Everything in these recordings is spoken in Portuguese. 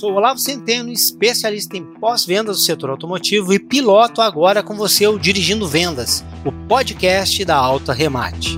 Sou Olavo Centeno, especialista em pós-vendas do setor automotivo e piloto agora com você o Dirigindo Vendas, o podcast da Alta Remate.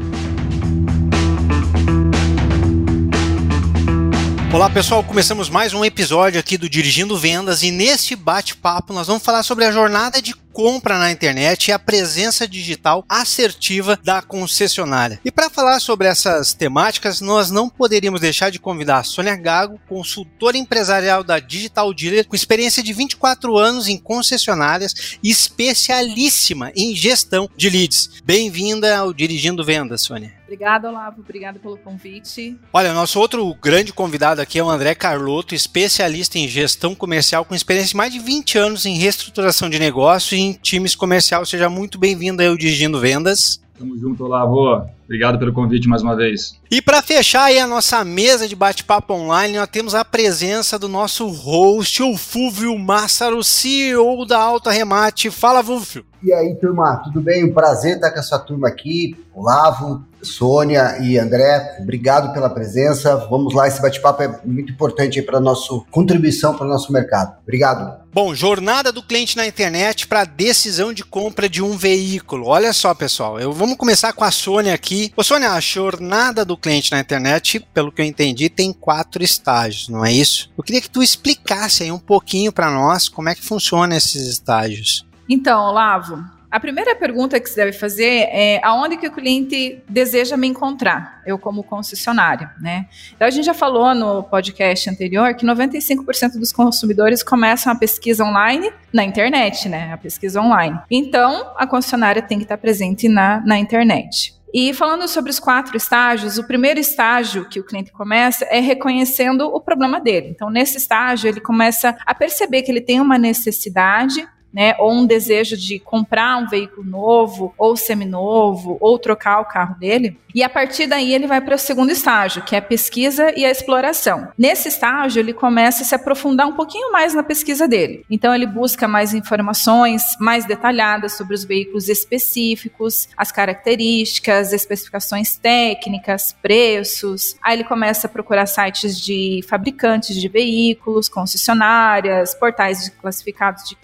Olá pessoal, começamos mais um episódio aqui do Dirigindo Vendas e neste bate-papo nós vamos falar sobre a jornada de compra na internet e a presença digital assertiva da concessionária. E para falar sobre essas temáticas, nós não poderíamos deixar de convidar a Sônia Gago, consultora empresarial da Digital Dealer, com experiência de 24 anos em concessionárias e especialíssima em gestão de leads. Bem-vinda ao Dirigindo Vendas, Sônia. Obrigada, Olavo. Obrigada pelo convite. Olha, nosso outro grande convidado aqui é o André Carlotto, especialista em gestão comercial com experiência de mais de 20 anos em reestruturação de negócios e em times comercial. Seja muito bem-vindo aí ao Dirigindo Vendas. Tamo junto, Olavo. Obrigado pelo convite mais uma vez. E para fechar aí a nossa mesa de bate-papo online, nós temos a presença do nosso host, o Fúvio Massaro, CEO da Alta Remate. Fala, Fúvio. E aí, turma, tudo bem? Um prazer estar com essa turma aqui. Olavo, Sônia e André, obrigado pela presença. Vamos lá, esse bate-papo é muito importante para a nossa contribuição para o nosso mercado. Obrigado. Bom, jornada do cliente na internet para decisão de compra de um veículo. Olha só, pessoal, eu vamos começar com a Sônia aqui. Ô, Sônia, a jornada do cliente na internet, pelo que eu entendi, tem quatro estágios, não é isso? Eu queria que tu explicasse aí um pouquinho para nós como é que funciona esses estágios. Então, Olavo, a primeira pergunta que você deve fazer é aonde que o cliente deseja me encontrar, eu como concessionária, né? Então a gente já falou no podcast anterior que 95% dos consumidores começam a pesquisa online na internet, né? A pesquisa online. Então a concessionária tem que estar presente na, na internet. E falando sobre os quatro estágios, o primeiro estágio que o cliente começa é reconhecendo o problema dele. Então, nesse estágio, ele começa a perceber que ele tem uma necessidade né, ou um desejo de comprar um veículo novo, ou seminovo, ou trocar o carro dele. E a partir daí ele vai para o segundo estágio, que é a pesquisa e a exploração. Nesse estágio ele começa a se aprofundar um pouquinho mais na pesquisa dele. Então ele busca mais informações mais detalhadas sobre os veículos específicos, as características, especificações técnicas, preços. Aí ele começa a procurar sites de fabricantes de veículos, concessionárias, portais classificados de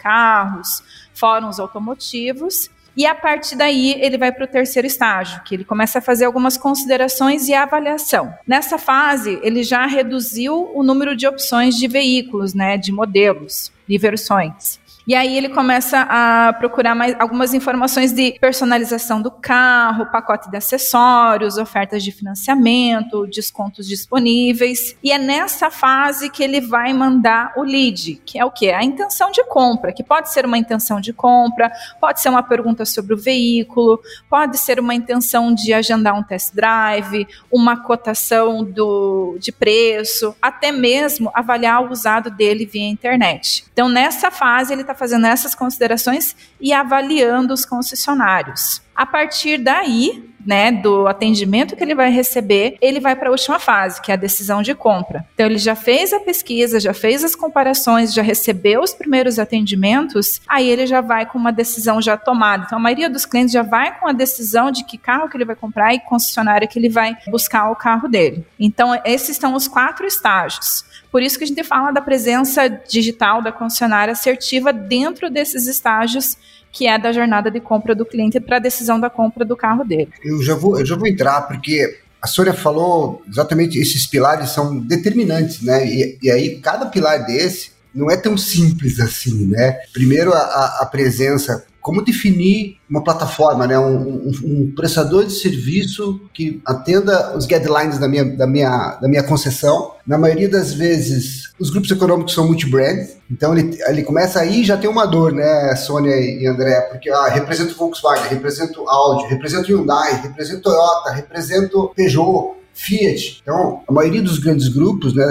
carros, fóruns automotivos e a partir daí ele vai para o terceiro estágio, que ele começa a fazer algumas considerações e avaliação. Nessa fase, ele já reduziu o número de opções de veículos, né, de modelos e versões. E aí ele começa a procurar mais algumas informações de personalização do carro, pacote de acessórios, ofertas de financiamento, descontos disponíveis. E é nessa fase que ele vai mandar o lead, que é o que? A intenção de compra, que pode ser uma intenção de compra, pode ser uma pergunta sobre o veículo, pode ser uma intenção de agendar um test drive, uma cotação do, de preço, até mesmo avaliar o usado dele via internet. Então, nessa fase, ele está fazendo essas considerações e avaliando os concessionários. A partir daí, né, do atendimento que ele vai receber, ele vai para a última fase, que é a decisão de compra. Então ele já fez a pesquisa, já fez as comparações, já recebeu os primeiros atendimentos, aí ele já vai com uma decisão já tomada. Então a maioria dos clientes já vai com a decisão de que carro que ele vai comprar e concessionária que ele vai buscar o carro dele. Então esses são os quatro estágios. Por isso que a gente fala da presença digital da concessionária assertiva dentro desses estágios que é da jornada de compra do cliente para a decisão da compra do carro dele. Eu já vou, eu já vou entrar porque a Sônia falou exatamente esses pilares são determinantes, né? E, e aí cada pilar desse não é tão simples assim, né? Primeiro a, a presença como definir uma plataforma, né? Um, um, um, prestador de serviço que atenda os guidelines da minha, da, minha, da minha concessão. Na maioria das vezes, os grupos econômicos são multi-brand, então ele, ele começa aí já tem uma dor, né, Sônia e André? Porque ah, represento Volkswagen, represento Audi, represento Hyundai, represento Toyota, represento Peugeot, Fiat. Então, a maioria dos grandes grupos, né,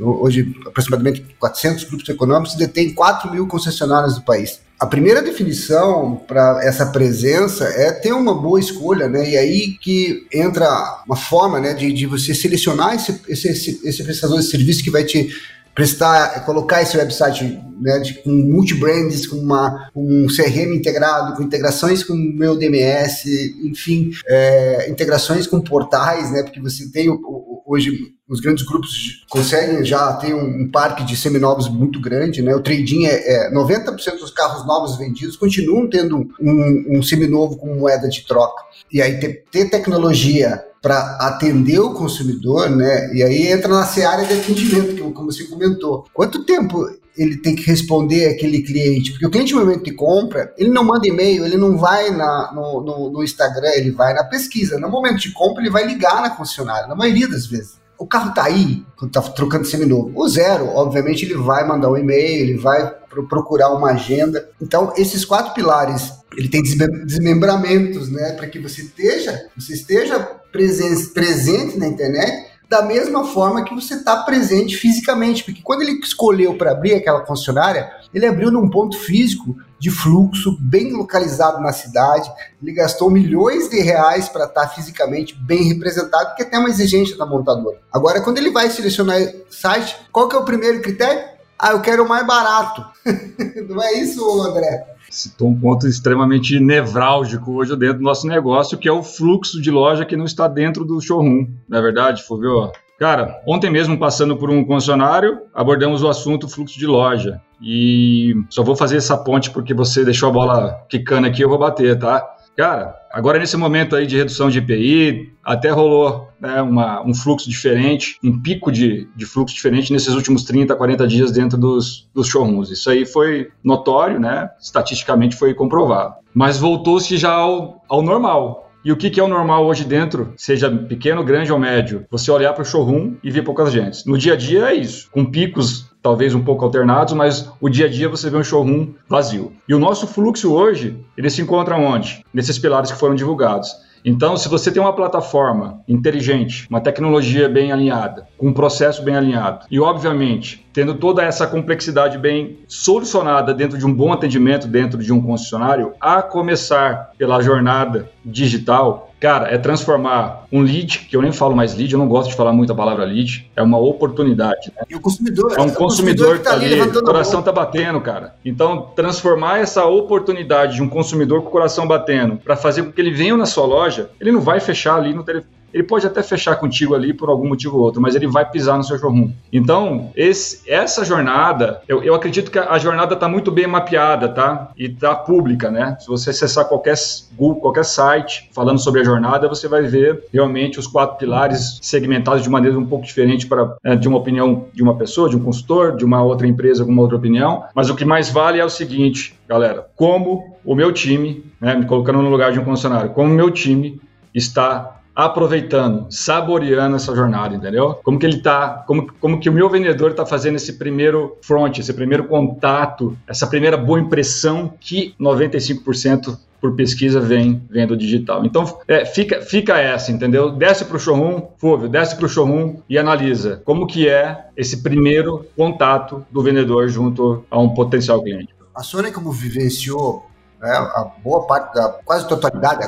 hoje aproximadamente 400 grupos econômicos, detém 4 mil concessionárias do país. A primeira definição para essa presença é ter uma boa escolha, né? E aí que entra uma forma né, de, de você selecionar esse, esse, esse prestador de serviço que vai te prestar, colocar esse website né, de, com multibrands, com uma, um CRM integrado, com integrações com o meu DMS, enfim, é, integrações com portais, né, porque você tem o, o, hoje os grandes grupos conseguem já ter um, um parque de seminovos muito grande, né? O trading é, é 90% dos carros novos vendidos continuam tendo um, um seminovo como moeda de troca. E aí ter, ter tecnologia para atender o consumidor, né? E aí entra na seara de atendimento, como você comentou. Quanto tempo ele tem que responder aquele cliente? Porque o cliente, no momento de compra, ele não manda e-mail, ele não vai na, no, no, no Instagram, ele vai na pesquisa. No momento de compra, ele vai ligar na concessionária, na maioria das vezes o carro tá aí, quando tá trocando seminovo. O zero, obviamente, ele vai mandar um e-mail, ele vai procurar uma agenda. Então, esses quatro pilares, ele tem desmembramentos, né, para que você esteja, você esteja presente, presente na internet da mesma forma que você está presente fisicamente, porque quando ele escolheu para abrir aquela concessionária, ele abriu num ponto físico de fluxo bem localizado na cidade, ele gastou milhões de reais para estar tá fisicamente bem representado, porque tem uma exigência da montadora. Agora, quando ele vai selecionar site, qual que é o primeiro critério? Ah, eu quero o mais barato. Não é isso, André? Citou um ponto extremamente nevrálgico hoje dentro do nosso negócio, que é o fluxo de loja que não está dentro do showroom. Não é verdade, Fulvio? Cara, ontem mesmo passando por um concessionário, abordamos o assunto fluxo de loja. E só vou fazer essa ponte porque você deixou a bola quicando aqui, eu vou bater, tá? Cara, agora nesse momento aí de redução de IPI, até rolou né, uma, um fluxo diferente, um pico de, de fluxo diferente nesses últimos 30, 40 dias dentro dos, dos showrooms. Isso aí foi notório, né? Estatisticamente foi comprovado. Mas voltou-se já ao, ao normal. E o que, que é o normal hoje dentro, seja pequeno, grande ou médio? Você olhar para o showroom e ver poucas gente. No dia a dia é isso, com picos talvez um pouco alternados, mas o dia a dia você vê um showroom vazio. E o nosso fluxo hoje, ele se encontra onde? Nesses pilares que foram divulgados. Então, se você tem uma plataforma inteligente, uma tecnologia bem alinhada, com um processo bem alinhado, e obviamente tendo toda essa complexidade bem solucionada dentro de um bom atendimento dentro de um concessionário, a começar pela jornada digital, cara, é transformar um lead, que eu nem falo mais lead, eu não gosto de falar muito a palavra lead, é uma oportunidade. Né? E o consumidor? É um consumidor, que tá ali, o coração tá batendo, cara. Então, transformar essa oportunidade de um consumidor com o coração batendo para fazer com que ele venha na sua loja, ele não vai fechar ali no telefone ele pode até fechar contigo ali por algum motivo ou outro, mas ele vai pisar no seu showroom. Então, esse, essa jornada, eu, eu acredito que a, jornada está muito bem mapeada, tá? E está pública, né? Se você acessar qualquer Google, qualquer site falando sobre a jornada, você vai ver realmente os quatro pilares segmentados de maneira um pouco diferente para é, de uma opinião de uma pessoa, de um consultor, de uma outra empresa com uma outra opinião. Mas o que mais vale é o seguinte, galera: como o meu time, né, me colocando no lugar de um funcionário, como o meu time está aproveitando, saboreando essa jornada, entendeu? Como que ele tá, como, como que o meu vendedor está fazendo esse primeiro front, esse primeiro contato, essa primeira boa impressão que 95% por pesquisa vem vendo digital. Então, é, fica, fica essa, entendeu? Desce para o showroom, Fúvio, desce para o showroom e analisa como que é esse primeiro contato do vendedor junto a um potencial cliente. A Sônia, como vivenciou né, a boa parte da quase totalidade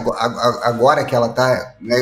agora que ela tá né,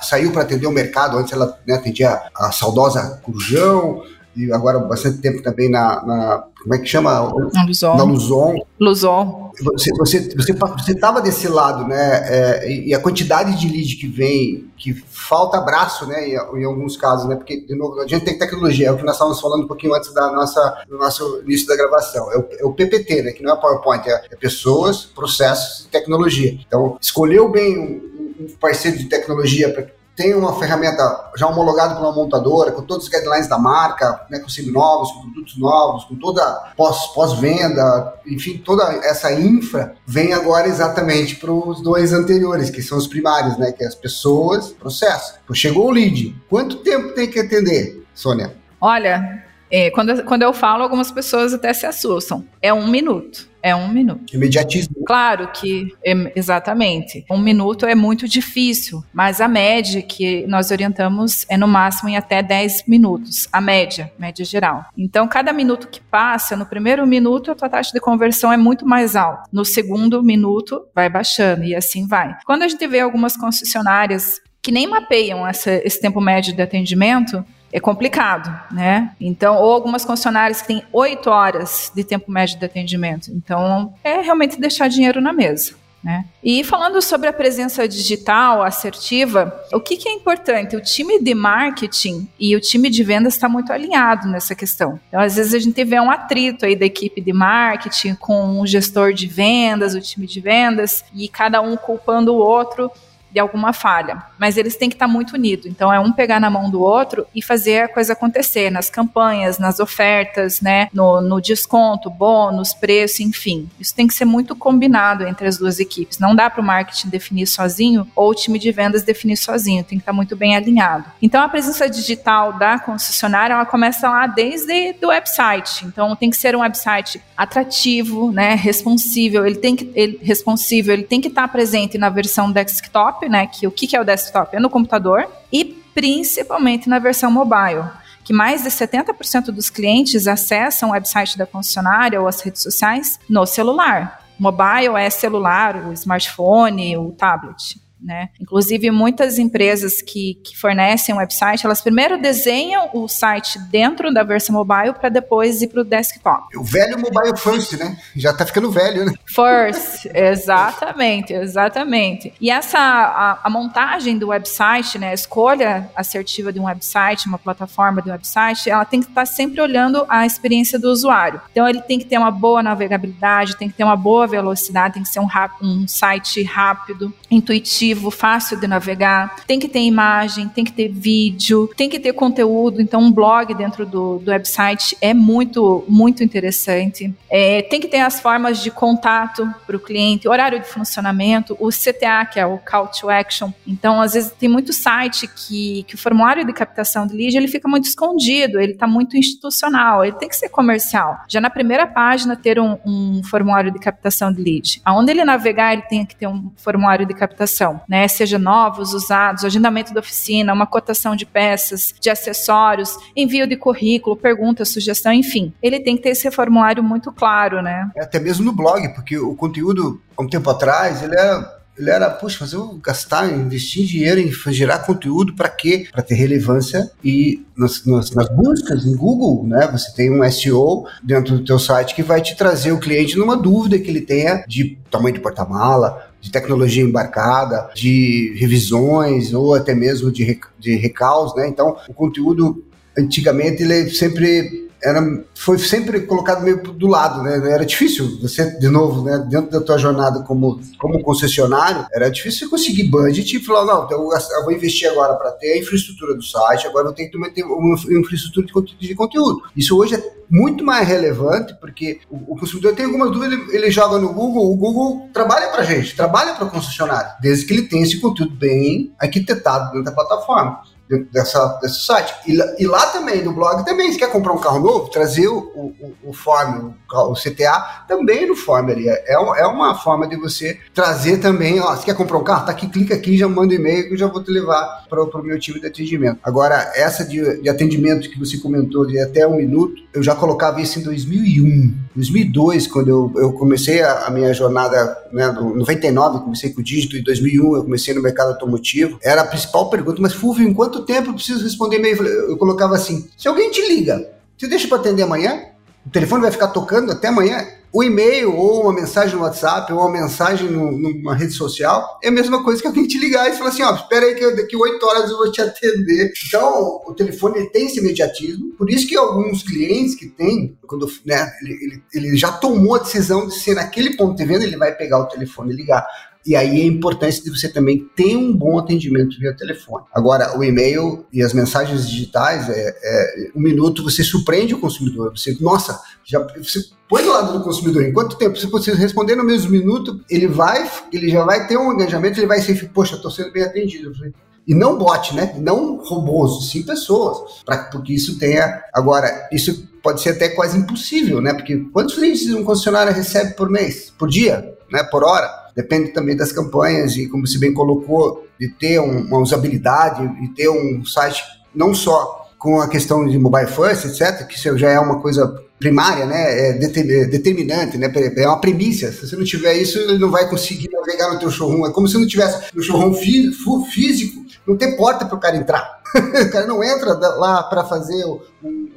saiu para atender o mercado antes ela né, atendia a saudosa Curujão e agora bastante tempo também na, na como é que chama? Na Luzon. Na Luzon. Luzon. Você você você você estava desse lado, né? É, e a quantidade de lead que vem, que falta abraço, né? Em, em, alguns casos, né? Porque de novo a gente tem tecnologia, é o que nós estávamos falando um pouquinho antes da nossa do nosso início da gravação. É o, é o PPT, né? Que não é PowerPoint, é, é pessoas, processos e tecnologia. Então escolheu bem um, um parceiro de tecnologia para tem uma ferramenta já homologada por uma montadora, com todos os guidelines da marca, né, com seminovos, com produtos novos, com toda pós-venda, pós enfim, toda essa infra vem agora exatamente para os dois anteriores, que são os primários, né, que é as pessoas, processo. chegou o lead, quanto tempo tem que atender, Sônia? Olha, é, quando, quando eu falo, algumas pessoas até se assustam. É um minuto. É um minuto. Imediatismo. Claro que, é, exatamente. Um minuto é muito difícil, mas a média que nós orientamos é no máximo em até 10 minutos. A média, média geral. Então, cada minuto que passa, no primeiro minuto, a tua taxa de conversão é muito mais alta. No segundo minuto, vai baixando e assim vai. Quando a gente vê algumas concessionárias que nem mapeiam essa, esse tempo médio de atendimento, é complicado, né? Então, ou algumas concessionárias que têm oito horas de tempo médio de atendimento. Então, é realmente deixar dinheiro na mesa. Né? E falando sobre a presença digital assertiva, o que, que, é importante? O time de marketing e o time de vendas está muito alinhado nessa questão. Então, às vezes a gente vê um atrito aí da equipe de marketing com o gestor de vendas, o time de vendas, e cada um culpando o outro de alguma falha, mas eles têm que estar muito unidos. Então é um pegar na mão do outro e fazer a coisa acontecer nas campanhas, nas ofertas, né, no, no desconto, bônus, preço, enfim. Isso tem que ser muito combinado entre as duas equipes. Não dá para o marketing definir sozinho ou o time de vendas definir sozinho. Tem que estar muito bem alinhado. Então a presença digital da concessionária ela começa lá desde do website. Então tem que ser um website atrativo, né, responsível. Ele tem que ele, responsível. Ele tem que estar presente na versão desktop desktop, né? Que o que é o desktop? É no computador e principalmente na versão mobile que mais de 70% dos clientes acessam o website da concessionária ou as redes sociais no celular. Mobile é celular, o smartphone, o tablet. Né? Inclusive, muitas empresas que, que fornecem um website, elas primeiro desenham o site dentro da versão mobile para depois ir para o desktop. O velho mobile first, né? Já está ficando velho, né? First, exatamente, exatamente. E essa, a, a, montagem do website, né, a escolha assertiva de um website, uma plataforma de um website, ela tem que estar tá sempre olhando a experiência do usuário. Então, ele tem que ter uma boa navegabilidade, tem que ter uma boa velocidade, tem que ser um, um site rápido, intuitivo, intuitivo, fácil de navegar, tem que ter imagem, tem que ter vídeo, tem que ter conteúdo. Então, um blog dentro do, do website é muito, muito interessante. É, tem que ter as formas de contato para o cliente, horário de funcionamento, o CTA, que é o Call to Action. Então, às vezes, tem muito site que, que o formulário de captação de lead ele fica muito escondido, ele está muito institucional, ele tem que ser comercial. Já na primeira página, ter um, um formulário de captação de lead. Aonde ele navegar, ele tem que ter um formulário de captação né? Seja novos, usados, agendamento da oficina, uma cotação de peças, de acessórios, envio de currículo, pergunta, sugestão, enfim. Ele tem que ter esse formulário muito claro, né? É, até mesmo no blog, porque o conteúdo, há um tempo atrás, ele era ele era, puxa, mas eu gastar, investir dinheiro em gerar conteúdo para quê? Para ter relevância e nas, nas, nas, buscas em Google, né? Você tem um SEO dentro do teu site que vai te trazer o cliente numa dúvida que ele tenha de tamanho de porta-mala, de tecnologia embarcada, de revisões ou até mesmo de, de recaus, né? Então, o conteúdo antigamente ele sempre era, foi sempre colocado meio do lado, né? Era difícil você, de novo, né? Dentro da tua jornada como, como concessionário, era difícil você conseguir budget e falar, não, então eu, vou investir agora para ter a infraestrutura do site, agora eu tenho que ter uma infraestrutura de conteúdo. Isso hoje é muito mais relevante, porque o, consumidor tem algumas dúvidas, ele, joga no Google, o Google trabalha para gente, trabalha para o concessionário, desde que ele tenha esse conteúdo bem arquitetado dentro da plataforma dessa, desse site. E, e, lá também, no blog também, se quer comprar um carro novo, trazer o, o, o form, o, o, CTA, também no form ali. É, é uma forma de você trazer também, ó, se quer comprar um carro, tá aqui, clica aqui, já manda um e-mail que eu já vou te levar para o meu time de atendimento. Agora, essa de, de atendimento que você comentou de até um minuto, eu já colocava isso em 2001. 2002, quando eu, eu comecei a, a minha jornada, né, no 99 eu comecei com o dígito, em 2001 eu comecei no mercado automotivo, era a principal pergunta, mas Fulvio, enquanto quanto tempo eu preciso responder e-mail? Eu colocava assim: se alguém te liga, você deixa para atender amanhã? O telefone vai ficar tocando até amanhã? O e-mail ou uma mensagem no WhatsApp ou uma mensagem no, numa rede social é a mesma coisa que alguém te ligar e falar assim, ó, espera aí que daqui oito horas eu vou te atender. Então, o telefone tem esse imediatismo, por isso que alguns clientes que têm, quando né, ele, ele, ele já tomou a decisão de ser naquele ponto de venda, ele vai pegar o telefone e ligar. E aí a importância de você também ter um bom atendimento via telefone. Agora, o e-mail e as mensagens digitais, é, é um minuto você surpreende o consumidor. Você, nossa, já você põe do lado do consumidor. Em quanto tempo? Se você responder no mesmo minuto, ele vai, ele já vai ter um engajamento, ele vai ser, poxa, estou sendo bem atendido. E não bot, né? Não robôs, sim pessoas. Para que isso tenha. Agora, isso pode ser até quase impossível, né? Porque quantos leads um concessionário recebe por mês? Por dia? Né? Por hora? Depende também das campanhas e, como você bem colocou, de ter uma usabilidade e ter um site não só com a questão de mobile first, etc., que isso já é uma coisa primária, né, é determinante, né, é uma premissa. Se você não tiver isso, ele não vai conseguir navegar no teu showroom. É como se não tivesse no showroom fí físico, não tem porta para o cara entrar. o cara não entra lá para fazer um, um,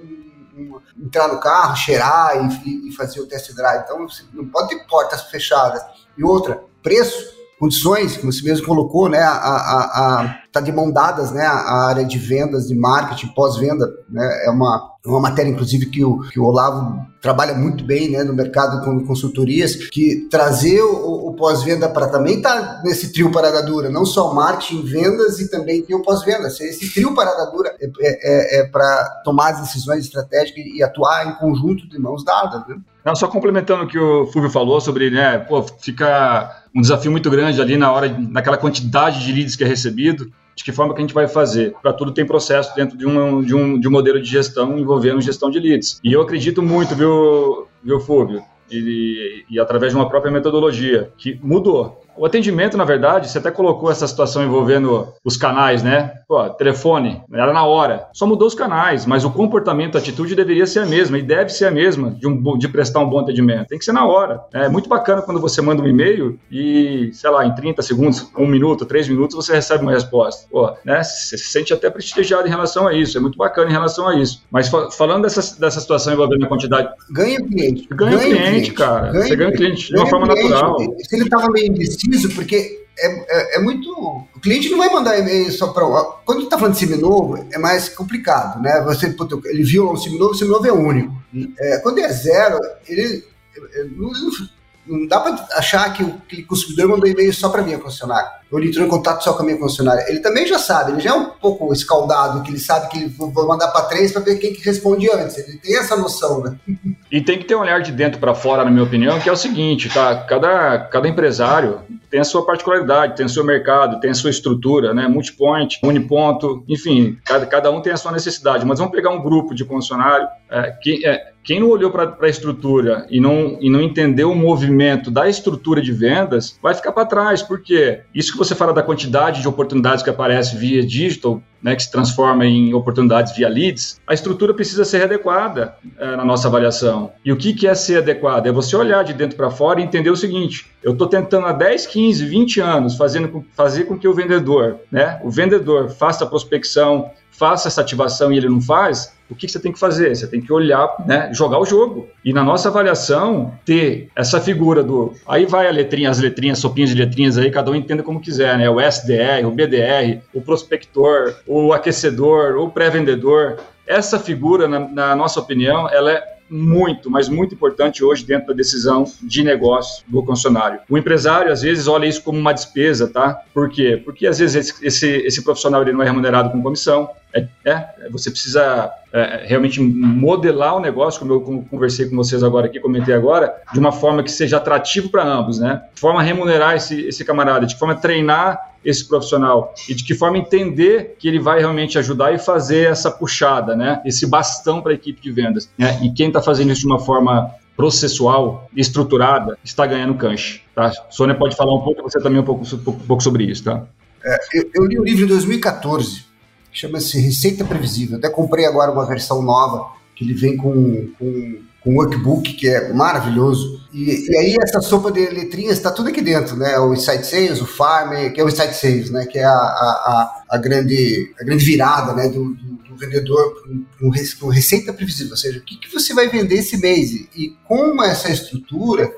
um, entrar no carro, cheirar e, e, fazer o test drive. Então, não pode ter portas fechadas. E outra, preço, condições, como você mesmo colocou, né, a, a, a, tá de mão dadas, né, a área de vendas, de marketing, pós-venda, né, é uma, uma matéria, inclusive, que o, que o Olavo trabalha muito bem, né, no mercado com consultorias, que trazer o, o pós-venda para também tá nesse trio parada dura, não só marketing, vendas e também tem o pós-venda. Esse trio parada dura é, é, é para tomar as decisões estratégicas e atuar em conjunto de mãos dadas, né? Não, só complementando o que o Fulvio falou sobre, né, pô, fica um desafio muito grande ali na hora, naquela quantidade de leads que é recebido, de que forma que a gente vai fazer. Para tudo tem processo dentro de um, de, um, de um modelo de gestão envolvendo gestão de leads. E eu acredito muito, viu, viu Fulvio, e, e através de uma própria metodologia, que mudou. O atendimento, na verdade, você até colocou essa situação envolvendo os canais, né? Pô, telefone, era na hora. Só mudou os canais, mas o comportamento, a atitude deveria ser a mesma e deve ser a mesma de, um, de prestar um bom atendimento. Tem que ser na hora. É muito bacana quando você manda um e-mail e, sei lá, em 30 segundos, um minuto, três minutos, você recebe uma resposta. Pô, né? Você se sente até prestigiado em relação a isso. É muito bacana em relação a isso. Mas falando dessa, dessa situação envolvendo a quantidade. Ganha cliente. Ganha, ganha cliente, cliente, cara. Ganha você ganha cliente de uma forma cliente. natural. Se ele estava meio indeciso, porque é, é, é, muito. O cliente não vai mandar e-mail só para. Quando está falando de seminovo, é mais complicado, né? Você, ele viu um seminovo, o seminovo é único. É, quando é zero, ele. Não, não dá para achar que o, que o consumidor mandou e-mail só para minha concessionária, ou ele entrou em contato só com a minha concessionária. Ele também já sabe, ele já é um pouco escaldado, que ele sabe que ele vou mandar para três para ver quem que responde antes. Ele tem essa noção, né? E tem que ter um olhar de dentro para fora, na minha opinião, que é o seguinte, tá? Cada, cada empresário tem a sua particularidade, tem o seu mercado, tem a sua estrutura, né? Multipoint, uniponto, enfim, cada, cada um tem a sua necessidade. Mas vamos pegar um grupo de concessionário é, que é, quem não olhou para a estrutura e não, e não entendeu o movimento da estrutura de vendas vai ficar para trás, porque isso que você fala da quantidade de oportunidades que aparece via digital, né, que se transforma em oportunidades via leads, a estrutura precisa ser adequada é, na nossa avaliação. E o que, que é ser adequado? É você olhar de dentro para fora e entender o seguinte: eu estou tentando há 10, 15, 20 anos fazendo, fazer com que o vendedor, né, o vendedor faça a prospecção, faça essa ativação e ele não faz, o que você tem que fazer? Você tem que olhar, né, jogar o jogo. E na nossa avaliação, ter essa figura do. Aí vai a letrinha, as letrinhas, sopinhas de letrinhas aí, cada um entenda como quiser, né? O SDR, o BDR, o prospector, o aquecedor, o pré-vendedor. Essa figura, na, na nossa opinião, ela é muito, mas muito importante hoje dentro da decisão de negócio do concessionário. O empresário, às vezes, olha isso como uma despesa, tá? Por quê? Porque, às vezes, esse, esse profissional ele não é remunerado com comissão, é, é, você precisa é, realmente modelar o negócio, como eu conversei com vocês agora aqui, comentei agora, de uma forma que seja atrativo para ambos, né? De forma a remunerar esse, esse camarada, de forma a treinar esse profissional e de que forma entender que ele vai realmente ajudar e fazer essa puxada, né? Esse bastão para a equipe de vendas. Né? E quem está fazendo isso de uma forma processual, estruturada, está ganhando canche. Tá? Sônia pode falar um pouco, você também um pouco, um pouco sobre isso, tá? É, eu, eu li o livro em 2014 chama-se Receita Previsível. Até comprei agora uma versão nova, que ele vem com, com, com workbook, que é maravilhoso. E, e aí essa sopa de letrinhas está tudo aqui dentro, né? O Insight Sales, o Farm, que é o Insight Sales, né? Que é a, a, a, grande, a grande virada né? do, do, do vendedor com, com receita previsível. Ou seja, o que, que você vai vender esse mês? E com essa estrutura,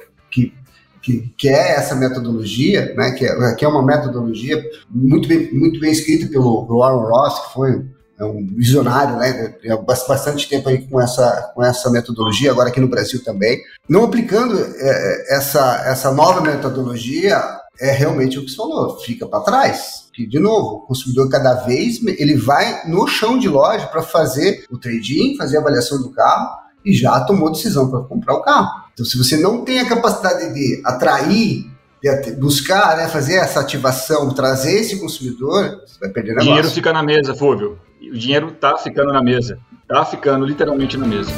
que que, é essa metodologia, né, que, é, que é uma metodologia muito bem, muito bem escrita pelo, pelo Aaron Ross, que foi é um visionário, né? Há bastante tempo aí com essa, com essa metodologia, agora aqui no Brasil também. Não aplicando é, essa, essa nova metodologia, é realmente o que você falou, fica para trás. Que, de novo, o consumidor cada vez ele vai no chão de loja para fazer o trade-in, fazer a avaliação do carro e já tomou decisão para comprar o carro. Então, se você não tem a capacidade de atrair, de buscar, né, fazer essa ativação, trazer esse consumidor, você vai perder negócio. O dinheiro fica na mesa, Fúvio. O dinheiro está ficando na mesa. Está ficando literalmente na mesa.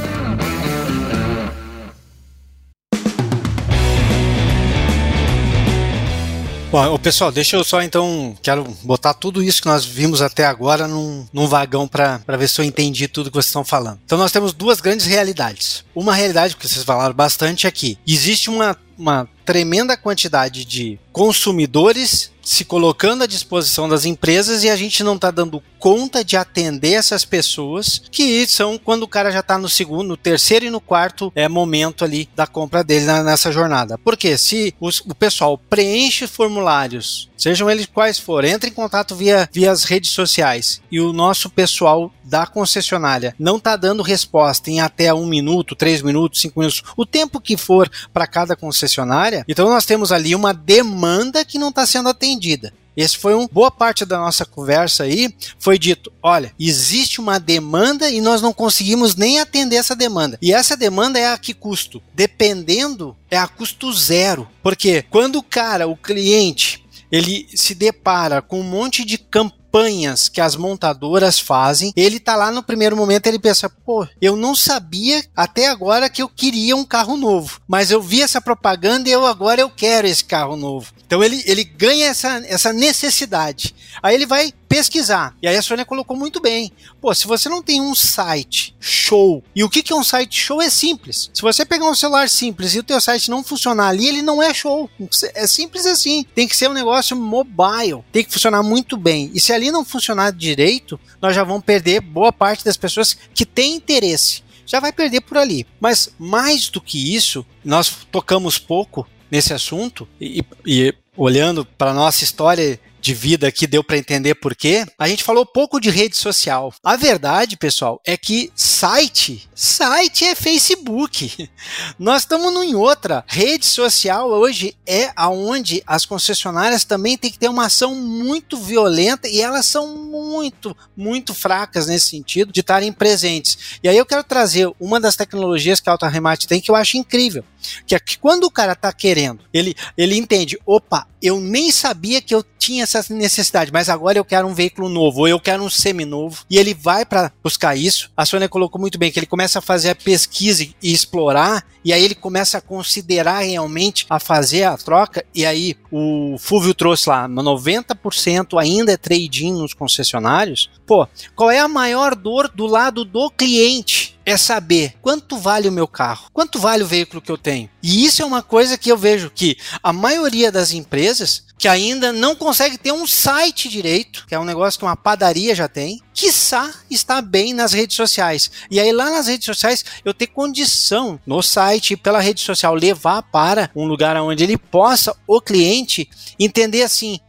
Bom, pessoal, deixa eu só então, quero botar tudo isso que nós vimos até agora num, num vagão para ver se eu entendi tudo que vocês estão falando. Então nós temos duas grandes realidades. Uma realidade que vocês falaram bastante aqui. Existe uma, uma tremenda quantidade de consumidores se colocando à disposição das empresas e a gente não está dando conta de atender essas pessoas que são quando o cara já está no segundo, no terceiro e no quarto é, momento ali da compra dele na, nessa jornada. Porque se os, o pessoal preenche formulários, sejam eles quais forem, entra em contato via, via as redes sociais e o nosso pessoal da concessionária não está dando resposta em até um minuto, três minutos, cinco minutos, o tempo que for para cada concessionária, então nós temos ali uma demanda que não está sendo atendida. Esse foi um boa parte da nossa conversa aí, foi dito, olha, existe uma demanda e nós não conseguimos nem atender essa demanda. E essa demanda é a que custo? Dependendo, é a custo zero. Porque quando o cara, o cliente, ele se depara com um monte de campanhas que as montadoras fazem, ele tá lá no primeiro momento ele pensa, pô, eu não sabia até agora que eu queria um carro novo, mas eu vi essa propaganda e eu agora eu quero esse carro novo. Então ele, ele ganha essa, essa necessidade. Aí ele vai pesquisar. E aí a Sônia colocou muito bem. Pô, se você não tem um site show, e o que, que é um site show é simples. Se você pegar um celular simples e o teu site não funcionar ali, ele não é show. É simples assim. Tem que ser um negócio mobile. Tem que funcionar muito bem. E se ali não funcionar direito, nós já vamos perder boa parte das pessoas que têm interesse já vai perder por ali. Mas mais do que isso, nós tocamos pouco nesse assunto e, e olhando para nossa história de vida que deu para entender por quê, a gente falou pouco de rede social. A verdade, pessoal, é que site, site é Facebook. Nós estamos em outra. Rede social hoje é aonde as concessionárias também têm que ter uma ação muito violenta e elas são muito, muito fracas nesse sentido de estarem presentes. E aí eu quero trazer uma das tecnologias que a Auto Remate tem que eu acho incrível, que é que quando o cara está querendo, ele, ele entende, opa, eu nem sabia que eu tinha essa necessidade, mas agora eu quero um veículo novo, ou eu quero um seminovo, e ele vai para buscar isso. A Sônia colocou muito bem que ele começa a fazer a pesquisa e explorar, e aí ele começa a considerar realmente a fazer a troca, e aí o Fúvio trouxe lá, 90% ainda é trade-in nos concessionários. Pô, qual é a maior dor do lado do cliente? É saber quanto vale o meu carro, quanto vale o veículo que eu tenho. E isso é uma coisa que eu vejo que a maioria das empresas que ainda não consegue ter um site direito, que é um negócio que uma padaria já tem, quiçá está bem nas redes sociais. E aí lá nas redes sociais eu ter condição no site pela rede social levar para um lugar onde ele possa o cliente entender assim,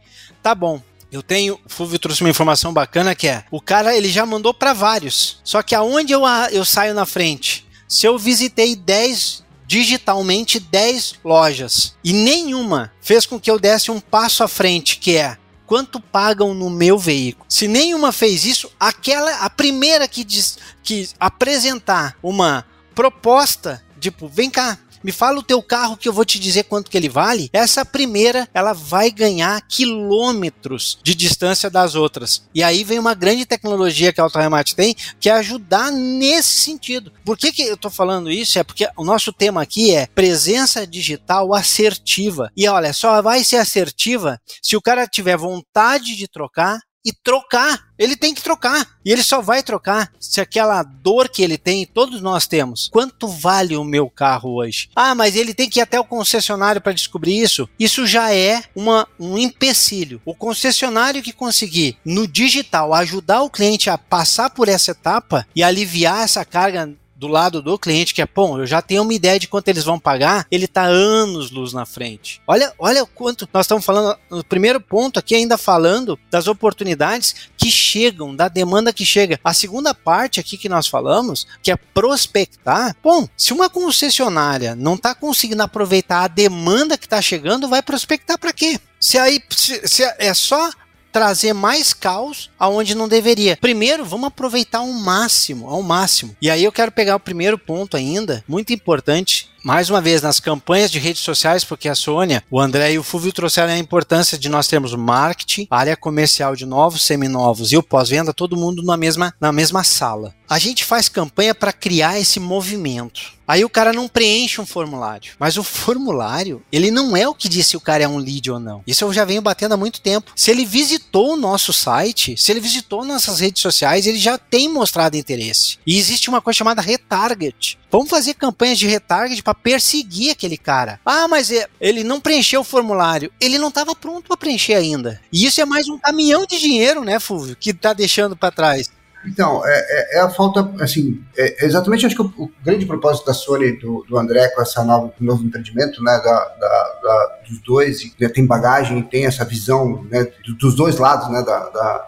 tá bom, eu tenho, o Fulvio trouxe uma informação bacana que é, o cara ele já mandou para vários. Só que aonde eu, eu saio na frente? Se eu visitei 10 digitalmente 10 lojas e nenhuma fez com que eu desse um passo à frente, que é quanto pagam no meu veículo. Se nenhuma fez isso, aquela a primeira que diz que apresentar uma proposta, tipo, vem cá, me fala o teu carro que eu vou te dizer quanto que ele vale. Essa primeira, ela vai ganhar quilômetros de distância das outras. E aí vem uma grande tecnologia que a AutoRemate tem, que é ajudar nesse sentido. Por que, que eu estou falando isso? É porque o nosso tema aqui é presença digital assertiva. E olha, só vai ser assertiva se o cara tiver vontade de trocar e trocar. Ele tem que trocar. E ele só vai trocar se aquela dor que ele tem, todos nós temos. Quanto vale o meu carro hoje? Ah, mas ele tem que ir até o concessionário para descobrir isso. Isso já é uma, um empecilho. O concessionário que conseguir no digital ajudar o cliente a passar por essa etapa e aliviar essa carga do lado do cliente, que é, bom, eu já tenho uma ideia de quanto eles vão pagar, ele está anos luz na frente. Olha, olha quanto nós estamos falando, no primeiro ponto aqui, ainda falando das oportunidades que chegam, da demanda que chega. A segunda parte aqui que nós falamos, que é prospectar, bom, se uma concessionária não está conseguindo aproveitar a demanda que está chegando, vai prospectar para quê? Se aí se, se é só trazer mais caos aonde não deveria. Primeiro, vamos aproveitar ao máximo, ao máximo. E aí eu quero pegar o primeiro ponto ainda, muito importante, mais uma vez, nas campanhas de redes sociais, porque a Sônia, o André e o Fulvio trouxeram a importância de nós termos marketing, área comercial de novos, seminovos e o pós-venda, todo mundo na mesma, na mesma sala. A gente faz campanha para criar esse movimento. Aí o cara não preenche um formulário. Mas o formulário, ele não é o que diz se o cara é um lead ou não. Isso eu já venho batendo há muito tempo. Se ele visitou o nosso site, se ele visitou nossas redes sociais, ele já tem mostrado interesse. E existe uma coisa chamada retarget. Vamos fazer campanhas de retarget para perseguir aquele cara. Ah, mas é, ele não preencheu o formulário. Ele não estava pronto para preencher ainda. E isso é mais um caminhão de dinheiro, né, Fulvio, que está deixando para trás. Então, é, é, é, a falta, assim, é exatamente acho que o, o, grande propósito da Sony do, do André com essa nova novo empreendimento, né, da, da, da dos dois, e, né, tem bagagem, tem essa visão, né, dos dois lados, né, da, da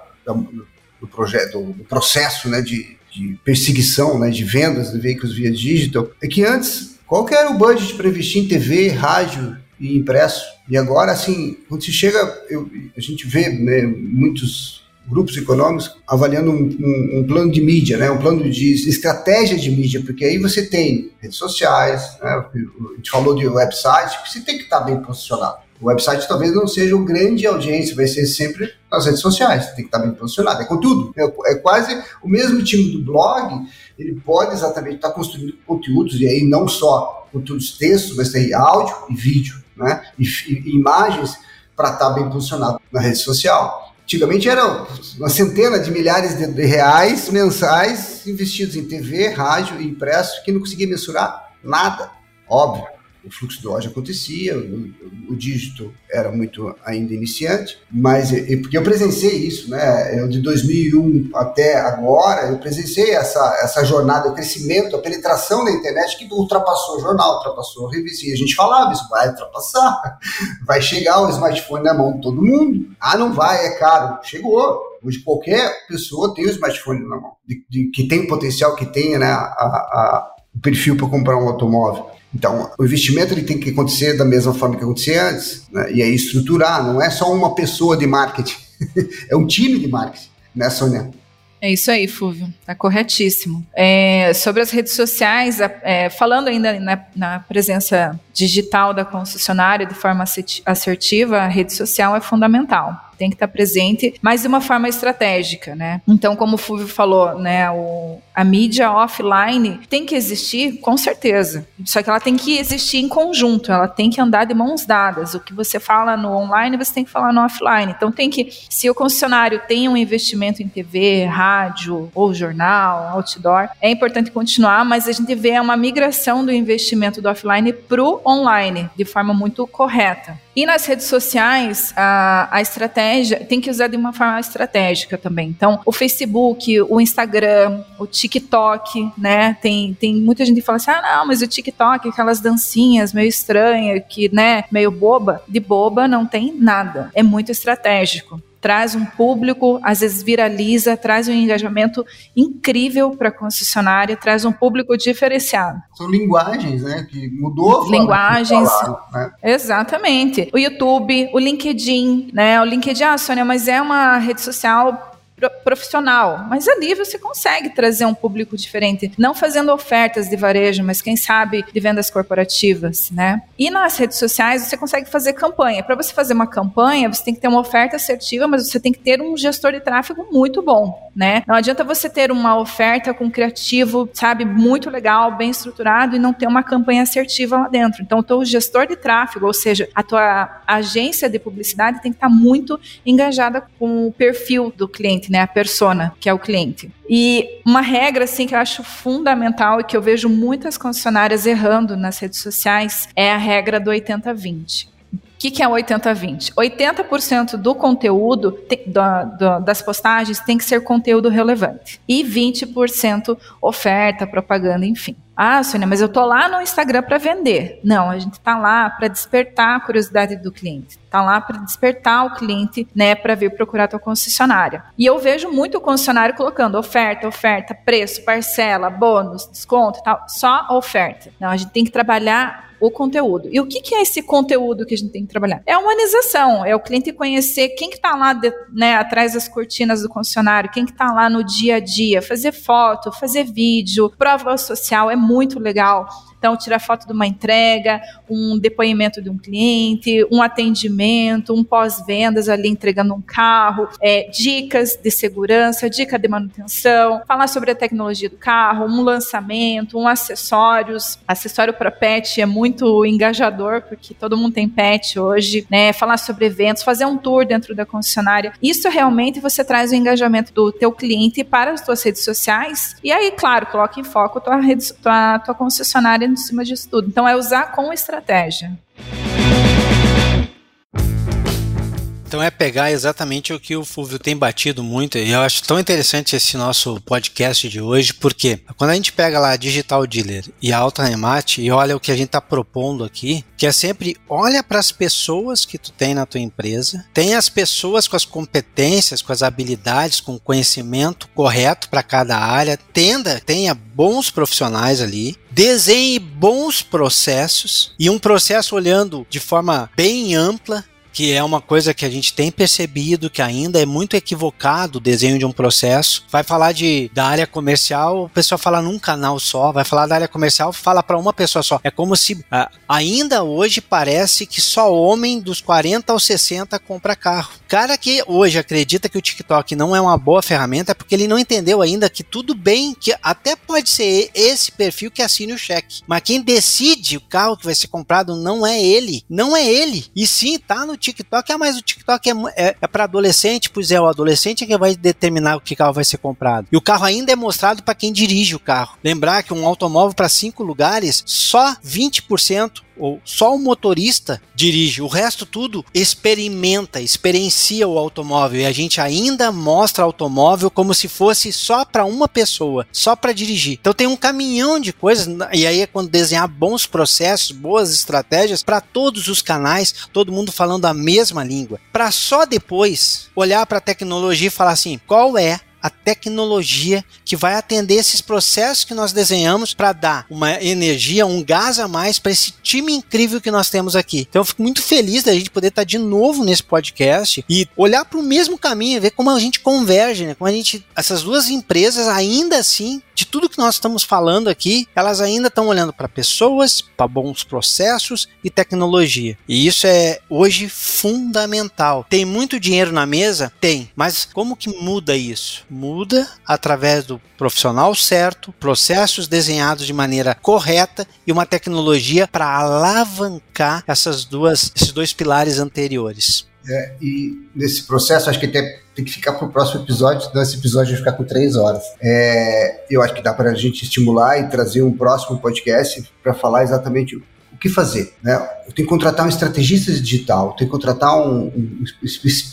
do projeto, do processo, né, de, de perseguição, né, de vendas de veículos via digital, é que antes, qual que era o budget para investir em TV, rádio e impresso? E agora, assim, quando se chega, eu, a gente vê né, muitos grupos econômicos avaliando um, um, um, plano de mídia, né, um plano de estratégia de mídia, porque aí você tem redes sociais, né, a gente falou de website, você tem que estar bem posicionado. O website talvez não seja o grande audiência, vai ser sempre nas redes sociais, tem que estar bem posicionado, é conteúdo. É, é quase o mesmo time do blog, ele pode exatamente estar construindo conteúdos, e aí não só conteúdos textos, mas tem áudio e vídeo, né, e, e imagens para estar bem posicionado na rede social. Antigamente eram uma centena de milhares de reais mensais investidos em TV, rádio e impresso que não conseguia mensurar nada. Óbvio o fluxo de loja acontecia, o, o, dígito era muito ainda iniciante, mas eu, porque eu presenciei isso, né? Eu de 2001 até agora, eu presenciei essa, essa jornada, o crescimento, a penetração da internet que ultrapassou o jornal, ultrapassou a revista. E a gente falava, isso vai ultrapassar, vai chegar o smartphone na mão de todo mundo. Ah, não vai, é caro. Chegou. Hoje qualquer pessoa tem o smartphone na mão, de, de, que tem potencial que tem, né? A, a, o perfil para comprar um automóvel. Então, o investimento ele tem que acontecer da mesma forma que acontecia antes, né? e aí estruturar, não é só uma pessoa de marketing, é um time de marketing, né, Sônia? É isso aí, Fúvio, tá corretíssimo. É, sobre as redes sociais, é, falando ainda na, na, presença digital da concessionária de forma assertiva, a rede social é fundamental tem que estar presente, mas de uma forma estratégica, né? Então, como o Fúvio falou, né, o, a mídia offline tem que existir, com certeza. Só que ela tem que existir em conjunto, ela tem que andar de mãos dadas. O que você fala no online, você tem que falar no offline. Então, tem que, se o concessionário tem um investimento em TV, rádio ou jornal, outdoor, é importante continuar, mas a gente vê uma migração do investimento do offline para o online de forma muito correta. E nas redes sociais, a, a estratégia tem que usar de uma forma estratégica também. Então, o Facebook, o Instagram, o TikTok, né? Tem, tem muita gente que fala assim: ah, não, mas o TikTok, aquelas dancinhas meio estranhas, que, né, meio boba. De boba não tem nada. É muito estratégico traz um público, às vezes viraliza, traz um engajamento incrível para a concessionária, traz um público diferenciado. São linguagens, né? Que mudou a Linguagens. Falar, né? Exatamente. O YouTube, o LinkedIn, né? O LinkedIn, ah, Sônia, mas é uma rede social profissional. Mas ali você consegue trazer um público diferente, não fazendo ofertas de varejo, mas quem sabe de vendas corporativas, né? E nas redes sociais você consegue fazer campanha. Para você fazer uma campanha, você tem que ter uma oferta assertiva, mas você tem que ter um gestor de tráfego muito bom, né? Não adianta você ter uma oferta com criativo, sabe, muito legal, bem estruturado e não ter uma campanha assertiva lá dentro. Então, o gestor de tráfego, ou seja, a tua agência de publicidade tem que estar muito engajada com o perfil do cliente né, a persona, que é o cliente. E uma regra assim que eu acho fundamental e que eu vejo muitas concessionárias errando nas redes sociais é a regra do 80/20. O que, que é 80-20? 80%, do conteúdo do, das postagens tem que ser conteúdo relevante. E 20% oferta, propaganda, enfim. Ah, Sônia, mas eu tô lá no Instagram para vender. Não, a gente tá lá para despertar a curiosidade do cliente. Tá lá para despertar o cliente, né, para vir procurar a tua concessionária. E eu vejo muito o concessionário colocando oferta, oferta, preço, parcela, bônus, desconto, tal, só oferta. Não, a gente tem que trabalhar o conteúdo. E o que, que, é esse conteúdo que a gente tem que trabalhar? É a humanização, é o cliente conhecer quem que está lá de, né, atrás das cortinas do concessionário, quem que está lá no dia a dia, fazer foto, fazer vídeo, prova social, é muito legal Então, tirar foto de uma entrega, um depoimento de um cliente, um atendimento, um pós-vendas ali entregando um carro, é, dicas de segurança, dica de manutenção, falar sobre a tecnologia do carro, um lançamento, um acessórios. Acessório para pet é muito engajador, porque todo mundo tem pet hoje, né? Falar sobre eventos, fazer um tour dentro da concessionária. Isso realmente você traz o engajamento do teu cliente para as tuas redes sociais. E aí, claro, coloca em foco tua, rede, tua, tua concessionária em cima disso tudo. Então, é usar com estratégia. Então é pegar exatamente o que o Fulvio tem batido muito, e eu acho tão interessante esse nosso podcast de hoje, porque quando a gente pega lá a Digital Dealer e a Alta Remate e olha o que a gente está propondo aqui, que é sempre olha para as pessoas que tu tem na tua empresa, tem as pessoas com as competências, com as habilidades, com o conhecimento correto para cada área, tenda, tenha bons profissionais ali, desenhe bons processos e um processo olhando de forma bem ampla que é uma coisa que a gente tem percebido que ainda é muito equivocado o desenho de um processo. Vai falar de da área comercial, o pessoal fala num canal só, vai falar da área comercial, fala para uma pessoa só. É como se ah, ainda hoje parece que só homem dos 40 aos 60 compra carro. Cara que hoje acredita que o TikTok não é uma boa ferramenta é porque ele não entendeu ainda que tudo bem, que até pode ser esse perfil que assine o cheque. Mas quem decide o carro que vai ser comprado não é ele, não é ele. E sim, tá no TikTok, ah, mas o TikTok é, é, é para adolescente, pois é, o adolescente é que vai determinar o que carro vai ser comprado. E o carro ainda é mostrado para quem dirige o carro. Lembrar que um automóvel para cinco lugares, só 20% ou só o motorista dirige, o resto tudo experimenta, experiencia o automóvel. E a gente ainda mostra automóvel como se fosse só para uma pessoa, só para dirigir. Então tem um caminhão de coisas e aí é quando desenhar bons processos, boas estratégias para todos os canais, todo mundo falando a mesma língua, para só depois olhar para a tecnologia e falar assim, qual é a tecnologia que vai atender esses processos que nós desenhamos para dar uma energia, um gás a mais para esse time incrível que nós temos aqui. Então eu fico muito feliz da gente poder estar de novo nesse podcast e olhar para o mesmo caminho, ver como a gente converge, né? como a gente, essas duas empresas ainda assim, de tudo que nós estamos falando aqui, elas ainda estão olhando para pessoas, para bons processos e tecnologia. E isso é hoje fundamental. Tem muito dinheiro na mesa? Tem, mas como que muda isso? muda através do profissional certo, processos desenhados de maneira correta e uma tecnologia para alavancar essas duas, esses dois pilares anteriores. É, e nesse processo, acho que tem, tem que ficar para o próximo episódio, senão esse episódio vai ficar com três horas. É, eu acho que dá para a gente estimular e trazer um próximo podcast para falar exatamente que fazer? Né? Eu tenho que contratar um estrategista digital, eu tenho que contratar um, um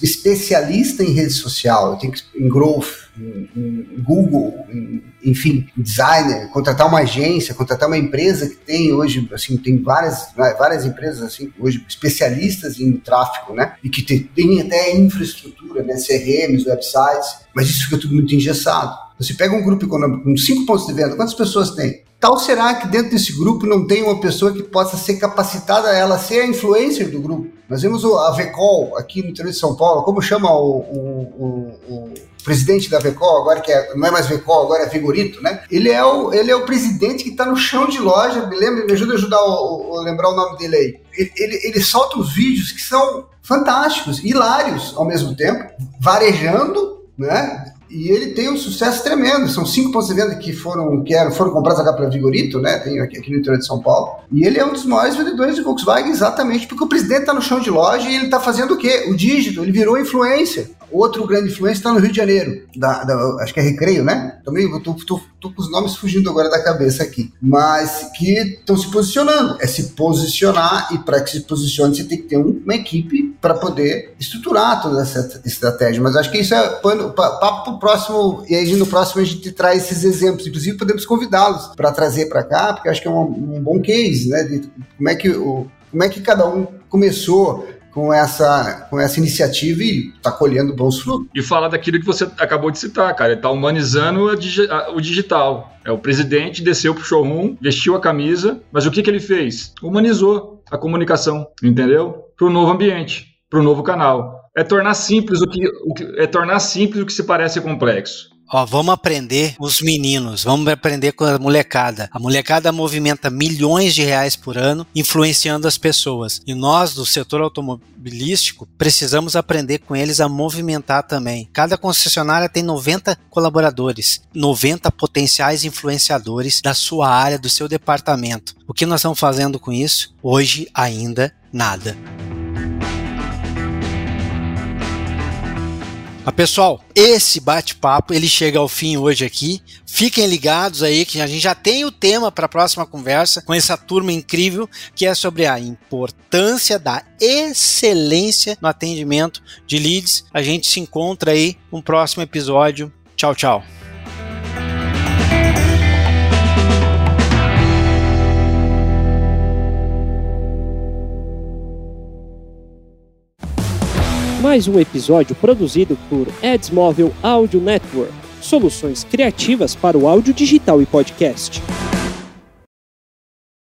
especialista em rede social, eu tenho que em growth, em, em Google, em, enfim, designer, contratar uma agência, contratar uma empresa que tem hoje, assim, tem várias, várias empresas assim hoje especialistas em tráfego, né? E que tem, tem até infraestrutura, né? CRMs, websites, mas isso fica tudo muito engessado. Você pega um grupo econômico com cinco pontos de venda, quantas pessoas tem? Tal será que dentro desse grupo não tem uma pessoa que possa ser capacitada a ela ser a influencer do grupo? Nós vemos a VECOL aqui no interior de São Paulo, como chama o, o, o, o presidente da VECOL, agora que é, não é mais VECOL, agora é Vigorito, né? Ele é o, ele é o presidente que está no chão de loja, me lembra, me ajuda a ajudar a lembrar o nome dele aí. Ele, ele, ele solta os vídeos que são fantásticos, hilários ao mesmo tempo, varejando, né? E ele tem um sucesso tremendo. São cinco pontos de venda que foram, que eram, foram comprados agora pela Vigorito, né? Tem aqui, aqui, no interior de São Paulo. E ele é um dos maiores vendedores de Volkswagen exatamente porque o presidente está no chão de loja e ele está fazendo o quê? O dígito. Ele virou influência. Outro grande influência está no Rio de Janeiro, da, da, acho que é Recreio, né? Também tô, tô, tô, com os nomes fugindo agora da cabeça aqui. Mas que estão se posicionando. É se posicionar e para que se posicione você tem que ter uma equipe para poder estruturar toda essa estratégia. Mas acho que isso é pano, papo para o próximo. E aí no próximo a gente traz esses exemplos. Inclusive podemos convidá-los para trazer para cá, porque acho que é um, um bom case, né? De como é que o como é que cada um começou com essa, com essa iniciativa e está colhendo bons frutos. E falar daquilo que você acabou de citar, cara, ele está humanizando a, a, o digital. É, o presidente desceu para o showroom, vestiu a camisa, mas o que, que ele fez? Humanizou a comunicação, entendeu? Para o novo ambiente, para o novo canal. É tornar simples o que, o que, é tornar simples o que se parece complexo. Ó, vamos aprender os meninos, vamos aprender com a molecada. A molecada movimenta milhões de reais por ano, influenciando as pessoas. E nós, do setor automobilístico, precisamos aprender com eles a movimentar também. Cada concessionária tem 90 colaboradores, 90 potenciais influenciadores da sua área, do seu departamento. O que nós estamos fazendo com isso? Hoje ainda nada. Pessoal, esse bate-papo ele chega ao fim hoje aqui. Fiquem ligados aí que a gente já tem o tema para a próxima conversa com essa turma incrível que é sobre a importância da excelência no atendimento de leads. A gente se encontra aí no próximo episódio. Tchau, tchau. Mais um episódio produzido por Adsmóvel Audio Network, soluções criativas para o áudio digital e podcast.